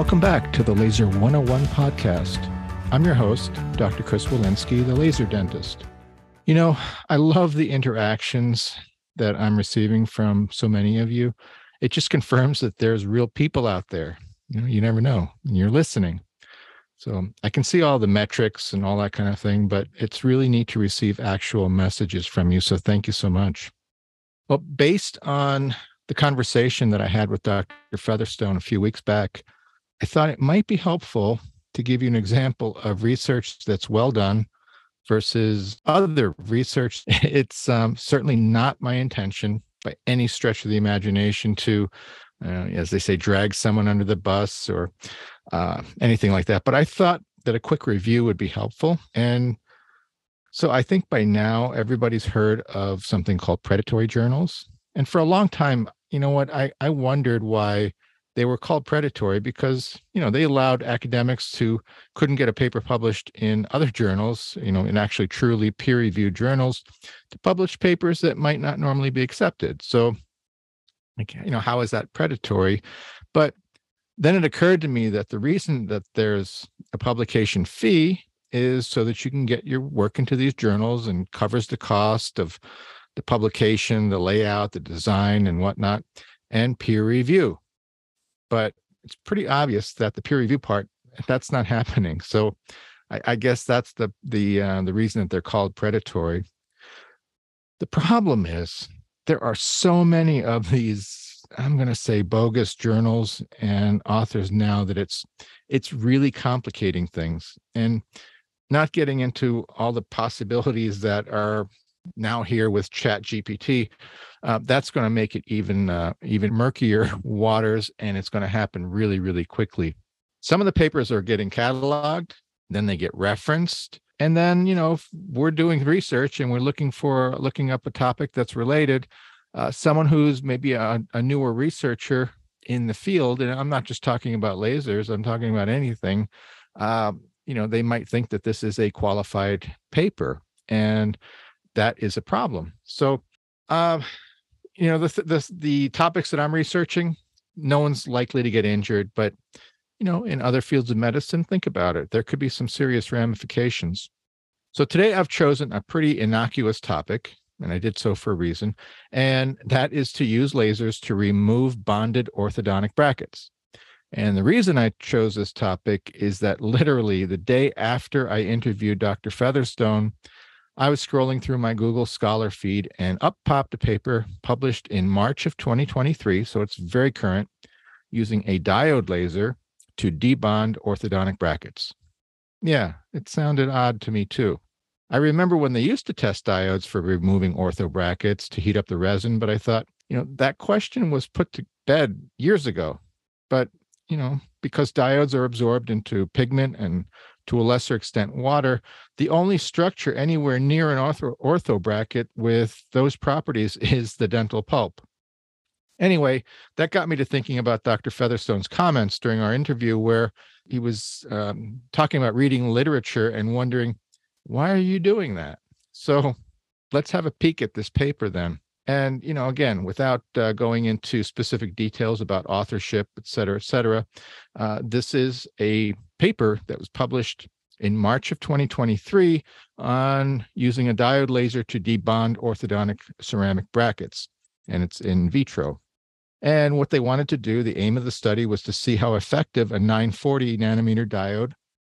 welcome back to the Laser 101 podcast. I'm your host, Dr. Chris Walinski, the laser dentist. You know, I love the interactions that I'm receiving from so many of you. It just confirms that there's real people out there. You know, you never know. And you're listening. So I can see all the metrics and all that kind of thing, but it's really neat to receive actual messages from you. So thank you so much. Well, based on the conversation that I had with Dr. Featherstone a few weeks back, I thought it might be helpful to give you an example of research that's well done versus other research. It's um, certainly not my intention by any stretch of the imagination to, uh, as they say, drag someone under the bus or uh, anything like that. But I thought that a quick review would be helpful. And so I think by now everybody's heard of something called predatory journals. And for a long time, you know what, I, I wondered why they were called predatory because you know they allowed academics who couldn't get a paper published in other journals you know in actually truly peer reviewed journals to publish papers that might not normally be accepted. So like you know how is that predatory? But then it occurred to me that the reason that there's a publication fee is so that you can get your work into these journals and covers the cost of the publication the layout the design and whatnot and peer review but it's pretty obvious that the peer review part that's not happening. So I, I guess that's the the uh, the reason that they're called predatory. The problem is there are so many of these I'm going to say bogus journals and authors now that it's it's really complicating things and not getting into all the possibilities that are now here with chat gpt uh, that's going to make it even uh, even murkier waters and it's going to happen really really quickly. Some of the papers are getting cataloged then they get referenced and then you know we're doing research and we're looking for looking up a topic that's related uh, someone who's maybe a, a newer researcher in the field and i'm not just talking about lasers i'm talking about anything um, you know they might think that this is a qualified paper and that is a problem so uh, you know the the the topics that I'm researching, no one's likely to get injured, but you know, in other fields of medicine, think about it. There could be some serious ramifications. So today I've chosen a pretty innocuous topic, and I did so for a reason, and that is to use lasers to remove bonded orthodontic brackets. And the reason I chose this topic is that literally the day after I interviewed Dr. Featherstone, I was scrolling through my Google Scholar feed and up popped a paper published in March of 2023. So it's very current using a diode laser to debond orthodontic brackets. Yeah, it sounded odd to me too. I remember when they used to test diodes for removing ortho brackets to heat up the resin, but I thought, you know, that question was put to bed years ago. But, you know, because diodes are absorbed into pigment and to a lesser extent water. The only structure anywhere near an ortho, ortho bracket with those properties is the dental pulp. Anyway, that got me to thinking about Dr. Featherstone's comments during our interview, where he was um, talking about reading literature and wondering, why are you doing that? So let's have a peek at this paper then. And, you know, again, without uh, going into specific details about authorship, et cetera, et cetera, uh, this is a paper that was published in March of 2023 on using a diode laser to debond orthodontic ceramic brackets, and it's in vitro. And what they wanted to do, the aim of the study was to see how effective a 940 nanometer diode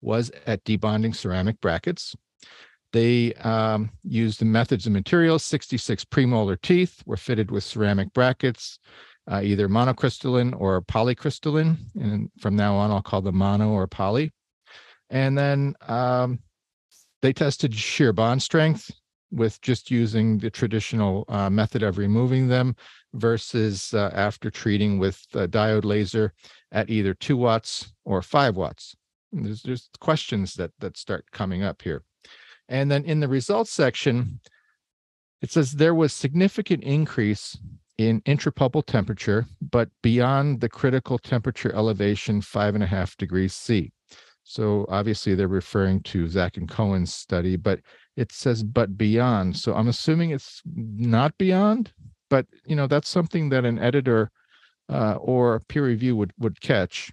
was at debonding ceramic brackets. They um, used the methods and materials. 66 premolar teeth were fitted with ceramic brackets, uh, either monocrystalline or polycrystalline. And from now on, I'll call them mono or poly. And then um, they tested shear bond strength with just using the traditional uh, method of removing them versus uh, after treating with diode laser at either two watts or five watts. there's, there's questions that that start coming up here. And then in the results section, it says there was significant increase in intrapulpal temperature, but beyond the critical temperature elevation, five and a half degrees C. So obviously they're referring to Zach and Cohen's study, but it says but beyond. So I'm assuming it's not beyond, but you know that's something that an editor uh, or peer review would would catch.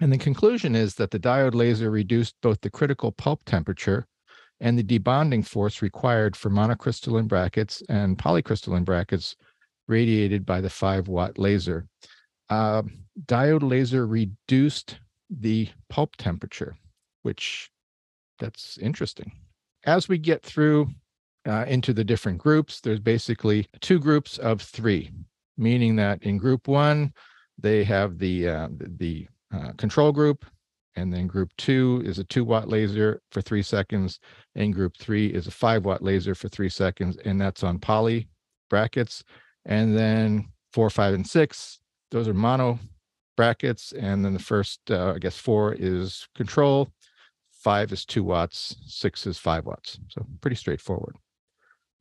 And the conclusion is that the diode laser reduced both the critical pulp temperature and the debonding force required for monocrystalline brackets and polycrystalline brackets radiated by the 5 watt laser. Uh, diode laser reduced the pulp temperature, which that's interesting. As we get through uh, into the different groups, there's basically two groups of three, meaning that in group one, they have the uh, the uh, control group, and then group two is a two watt laser for three seconds, and group three is a five watt laser for three seconds, and that's on poly brackets. And then four, five, and six, those are mono brackets. And then the first, uh, I guess, four is control, five is two watts, six is five watts. So pretty straightforward.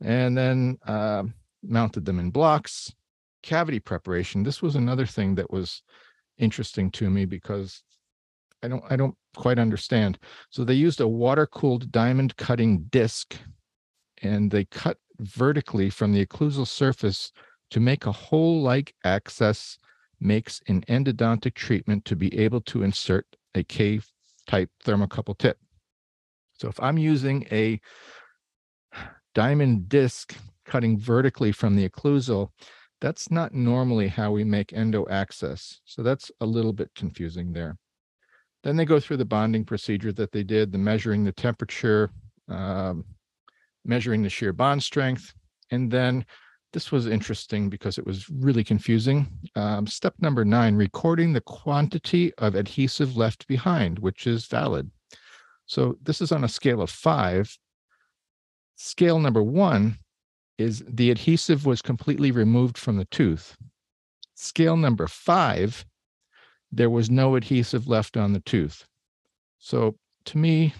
And then uh, mounted them in blocks. Cavity preparation. This was another thing that was interesting to me because I don't I don't quite understand. So they used a water-cooled diamond cutting disc and they cut vertically from the occlusal surface to make a hole-like access makes an endodontic treatment to be able to insert a K-type thermocouple tip. So if I'm using a diamond disc cutting vertically from the occlusal, that's not normally how we make endo access. So that's a little bit confusing there. Then they go through the bonding procedure that they did, the measuring the temperature, um, measuring the shear bond strength, and then this was interesting because it was really confusing. Um, step number nine, recording the quantity of adhesive left behind, which is valid. So this is on a scale of five. Scale number one is the adhesive was completely removed from the tooth. Scale number five, there was no adhesive left on the tooth. So to me,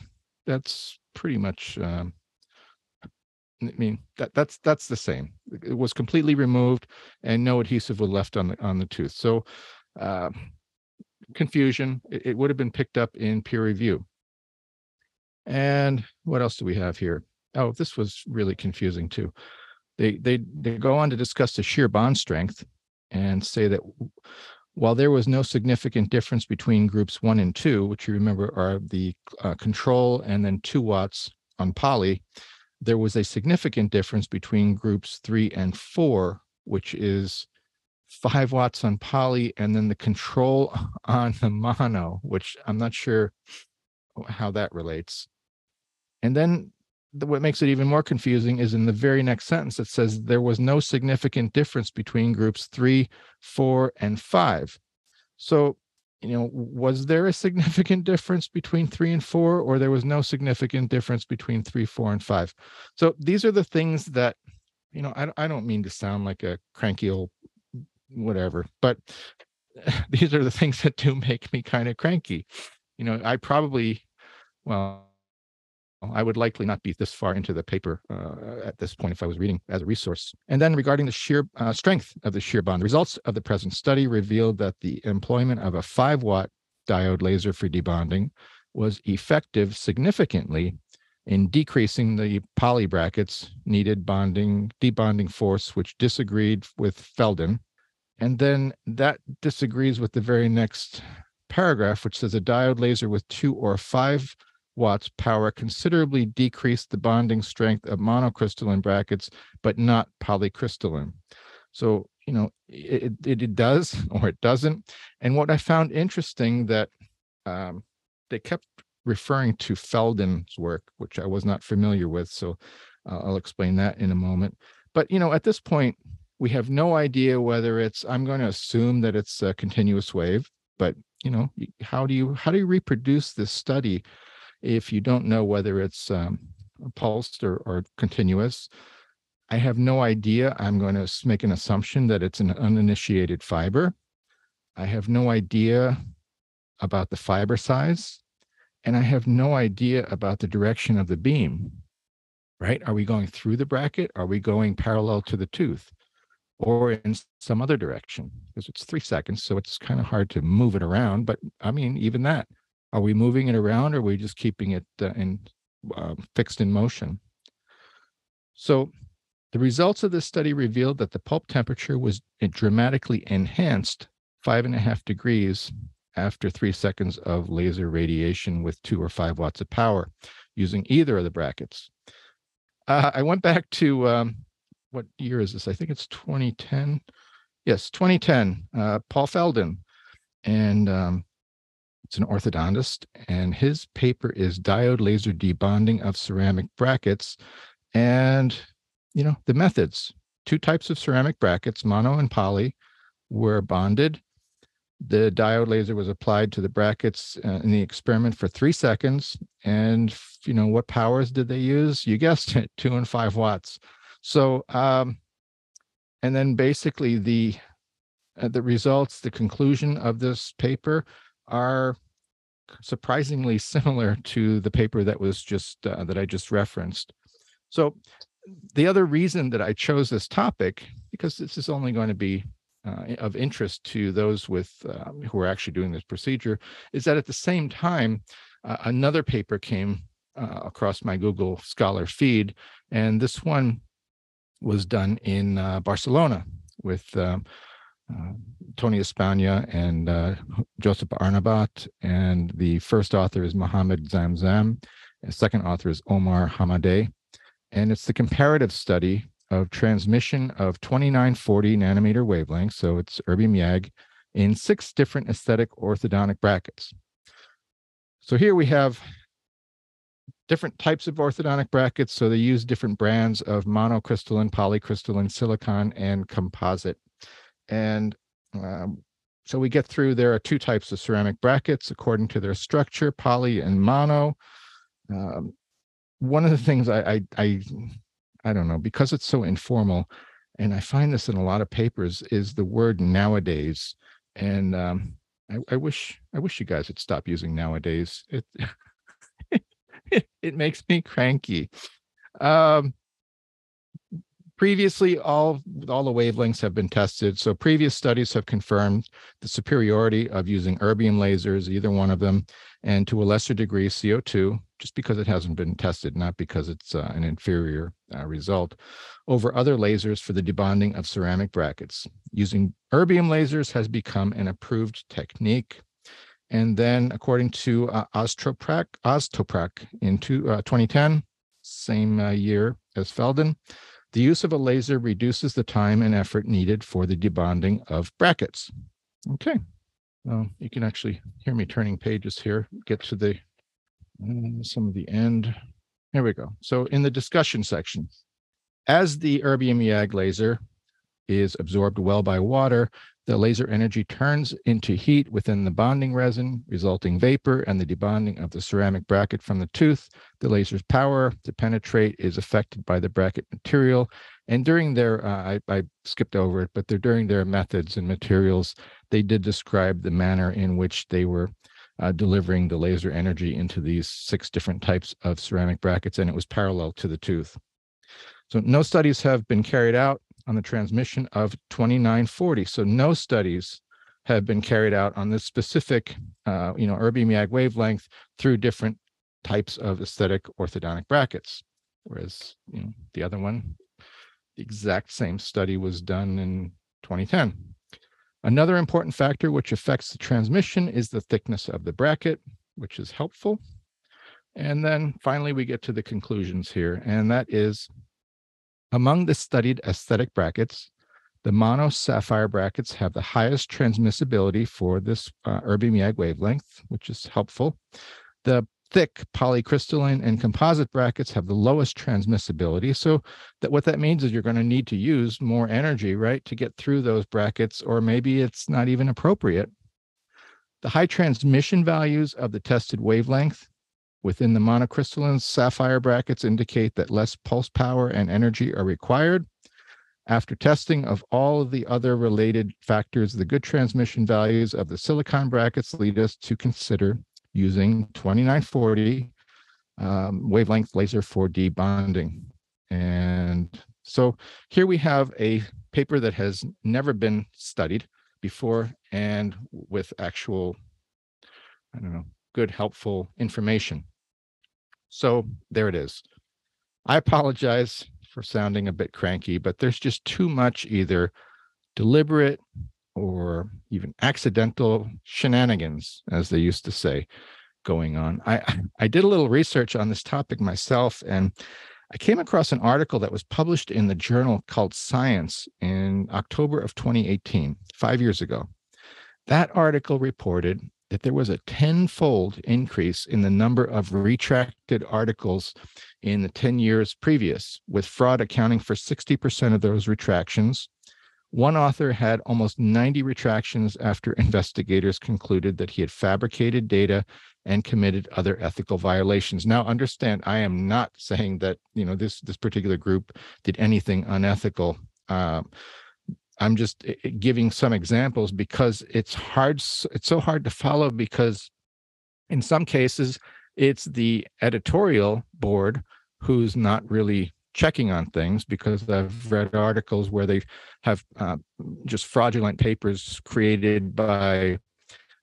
that's pretty much um, I mean that that's that's the same. It was completely removed, and no adhesive was left on the on the tooth. So, uh, confusion. It, it would have been picked up in peer review. And what else do we have here? Oh, this was really confusing too. They they they go on to discuss the shear bond strength and say that while there was no significant difference between groups one and two, which you remember are the uh, control and then two watts on poly, there was a significant difference between groups three and four, which is five watts on poly and then the control on the mono, which I'm not sure how that relates. And then what makes it even more confusing is in the very next sentence, it says there was no significant difference between groups three, four, and five. So you know, was there a significant difference between three and four, or there was no significant difference between three, four, and five? So these are the things that, you know, I, I don't mean to sound like a cranky old whatever, but these are the things that do make me kind of cranky. You know, I probably, well, I would likely not be this far into the paper uh, at this point if I was reading as a resource. And then regarding the shear uh, strength of the shear bond, the results of the present study revealed that the employment of a 5 watt diode laser for debonding was effective significantly in decreasing the poly brackets needed bonding debonding force which disagreed with Feldon and then that disagrees with the very next paragraph which says a diode laser with 2 or 5 watts power considerably decreased the bonding strength of monocrystalline brackets, but not polycrystalline. So, you know, it, it, it does or it doesn't. And what I found interesting that um, they kept referring to Feldon's work, which I was not familiar with. So uh, I'll explain that in a moment. But, you know, at this point, we have no idea whether it's, I'm going to assume that it's a continuous wave, but, you know, how do you, how do you reproduce this study if you don't know whether it's um, pulsed or, or continuous. I have no idea. I'm going to make an assumption that it's an uninitiated fiber. I have no idea about the fiber size, and I have no idea about the direction of the beam, right? Are we going through the bracket? Are we going parallel to the tooth or in some other direction? Because it's three seconds, so it's kind of hard to move it around. But I mean, even that, are we moving it around or are we just keeping it uh, in uh, fixed in motion? So the results of this study revealed that the pulp temperature was dramatically enhanced five and a half degrees after three seconds of laser radiation with two or five watts of power using either of the brackets. Uh, I went back to um, what year is this? I think it's 2010. Yes, 2010. Uh, Paul Feldon, and um, it's an orthodontist, and his paper is diode laser debonding of ceramic brackets, and you know the methods. Two types of ceramic brackets, mono and poly, were bonded. The diode laser was applied to the brackets uh, in the experiment for three seconds. And, you know, what powers did they use? You guessed it, two and five watts. So, um, and then basically the uh, the results, the conclusion of this paper are surprisingly similar to the paper that was just uh, that I just referenced. So the other reason that I chose this topic because this is only going to be uh, of interest to those with uh, who are actually doing this procedure is that at the same time uh, another paper came uh, across my Google Scholar feed, and this one was done in uh, Barcelona with um, uh, Tony Espana and Josep Arnabat, and the first author is Mohammed Zamzam, and second author is Omar Hamadeh, and it's the comparative study of transmission of 2940 nanometer wavelengths. So it's erbium YAG in six different aesthetic orthodontic brackets. So here we have different types of orthodontic brackets. So they use different brands of monocrystalline, polycrystalline, silicon, and composite. And um, so we get through, there are two types of ceramic brackets according to their structure, poly and mono. Um, one of the things I, I, I I don't know, because it's so informal, and I find this in a lot of papers, is the word nowadays. And um, I, I wish I wish you guys would stop using nowadays. It it, it makes me cranky. Um, previously all all the wavelengths have been tested. So previous studies have confirmed the superiority of using erbium lasers either one of them and to a lesser degree co2 just because it hasn't been tested not because it's uh, an inferior uh, result over other lasers for the debonding of ceramic brackets. Using erbium lasers has become an approved technique. And then according to uh, Oztoprak in two, uh, 2010 same uh, year as Feldon the use of a laser reduces the time and effort needed for the debonding of brackets. Okay, you can actually hear me turning pages here, get to the uh, some of the end. Here we go. So in the discussion section, as the erbium YAG laser is absorbed well by water, the laser energy turns into heat within the bonding resin, resulting vapor and the debonding of the ceramic bracket from the tooth. The laser's power to penetrate is affected by the bracket material. And during their, uh, I, I skipped over it, but they're during their methods and materials, they did describe the manner in which they were uh, delivering the laser energy into these six different types of ceramic brackets, and it was parallel to the tooth. So no studies have been carried out on the transmission of 2940. So no studies have been carried out on this specific, uh, you know, erbium YAG wavelength through different types of aesthetic orthodontic brackets. Whereas, you know, the other one, the exact same study was done in 2010. Another important factor which affects the transmission is the thickness of the bracket, which is helpful. And then finally, we get to the conclusions here, and that is among the studied aesthetic brackets, the mono sapphire brackets have the highest transmissibility for this uh, erbium YAG wavelength, which is helpful. The thick polycrystalline and composite brackets have the lowest transmissibility. So that what that means is you're going to need to use more energy, right, to get through those brackets, or maybe it's not even appropriate. The high transmission values of the tested wavelength within the monocrystalline sapphire brackets indicate that less pulse power and energy are required. After testing of all of the other related factors, the good transmission values of the silicon brackets lead us to consider using 2940 um, wavelength laser for bonding. And so here we have a paper that has never been studied before and with actual, I don't know, good, helpful information. So there it is. I apologize for sounding a bit cranky, but there's just too much either deliberate or even accidental shenanigans, as they used to say, going on. I I did a little research on this topic myself, and I came across an article that was published in the journal called Science in October of 2018, five years ago. That article reported that there was a tenfold increase in the number of retracted articles in the 10 years previous, with fraud accounting for 60% of those retractions. One author had almost 90 retractions after investigators concluded that he had fabricated data and committed other ethical violations. Now, understand, I am not saying that you know this this particular group did anything unethical. Um, I'm just eh, eh, giving some examples because it's hard. It's so hard to follow because in some cases it's the editorial board who's not really checking on things because I've read articles where they have uh, just fraudulent papers created by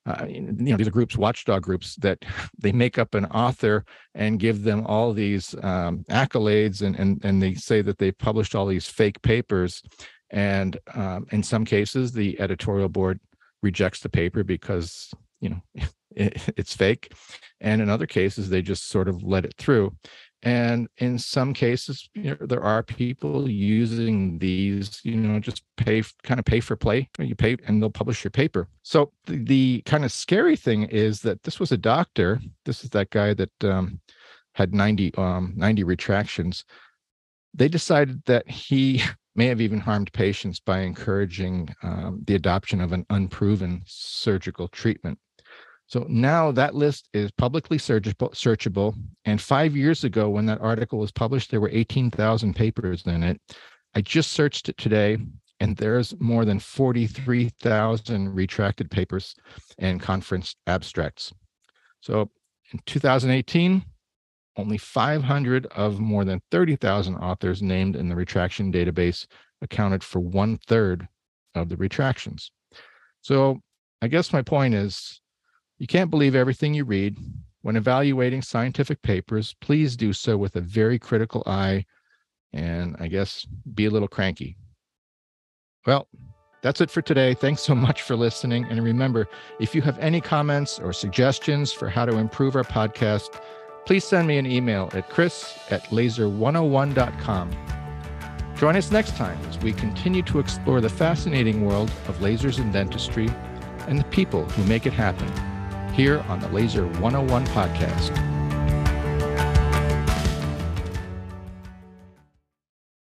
uh, you know these are groups watchdog groups that they make up an author and give them all these um, accolades and, and and they say that they published all these fake papers and um, in some cases the editorial board rejects the paper because you know it, it's fake. And in other cases they just sort of let it through. And in some cases you know, there are people using these you know just pay kind of pay for play. You pay and they'll publish your paper. So the, the kind of scary thing is that this was a doctor. This is that guy that um, had 90 um, 90 retractions. They decided that he may have even harmed patients by encouraging um, the adoption of an unproven surgical treatment so now that list is publicly searchable, searchable. And five years ago, when that article was published, there were 18,000 papers in it. I just searched it today, and there's more than 43,000 retracted papers and conference abstracts. So in 2018, only 500 of more than 30,000 authors named in the retraction database accounted for one third of the retractions. So I guess my point is you can't believe everything you read. When evaluating scientific papers, please do so with a very critical eye and I guess be a little cranky. Well, that's it for today. Thanks so much for listening. And remember, if you have any comments or suggestions for how to improve our podcast, please send me an email at chris at laser101.com. Join us next time as we continue to explore the fascinating world of lasers and dentistry and the people who make it happen here on the Laser 101 podcast.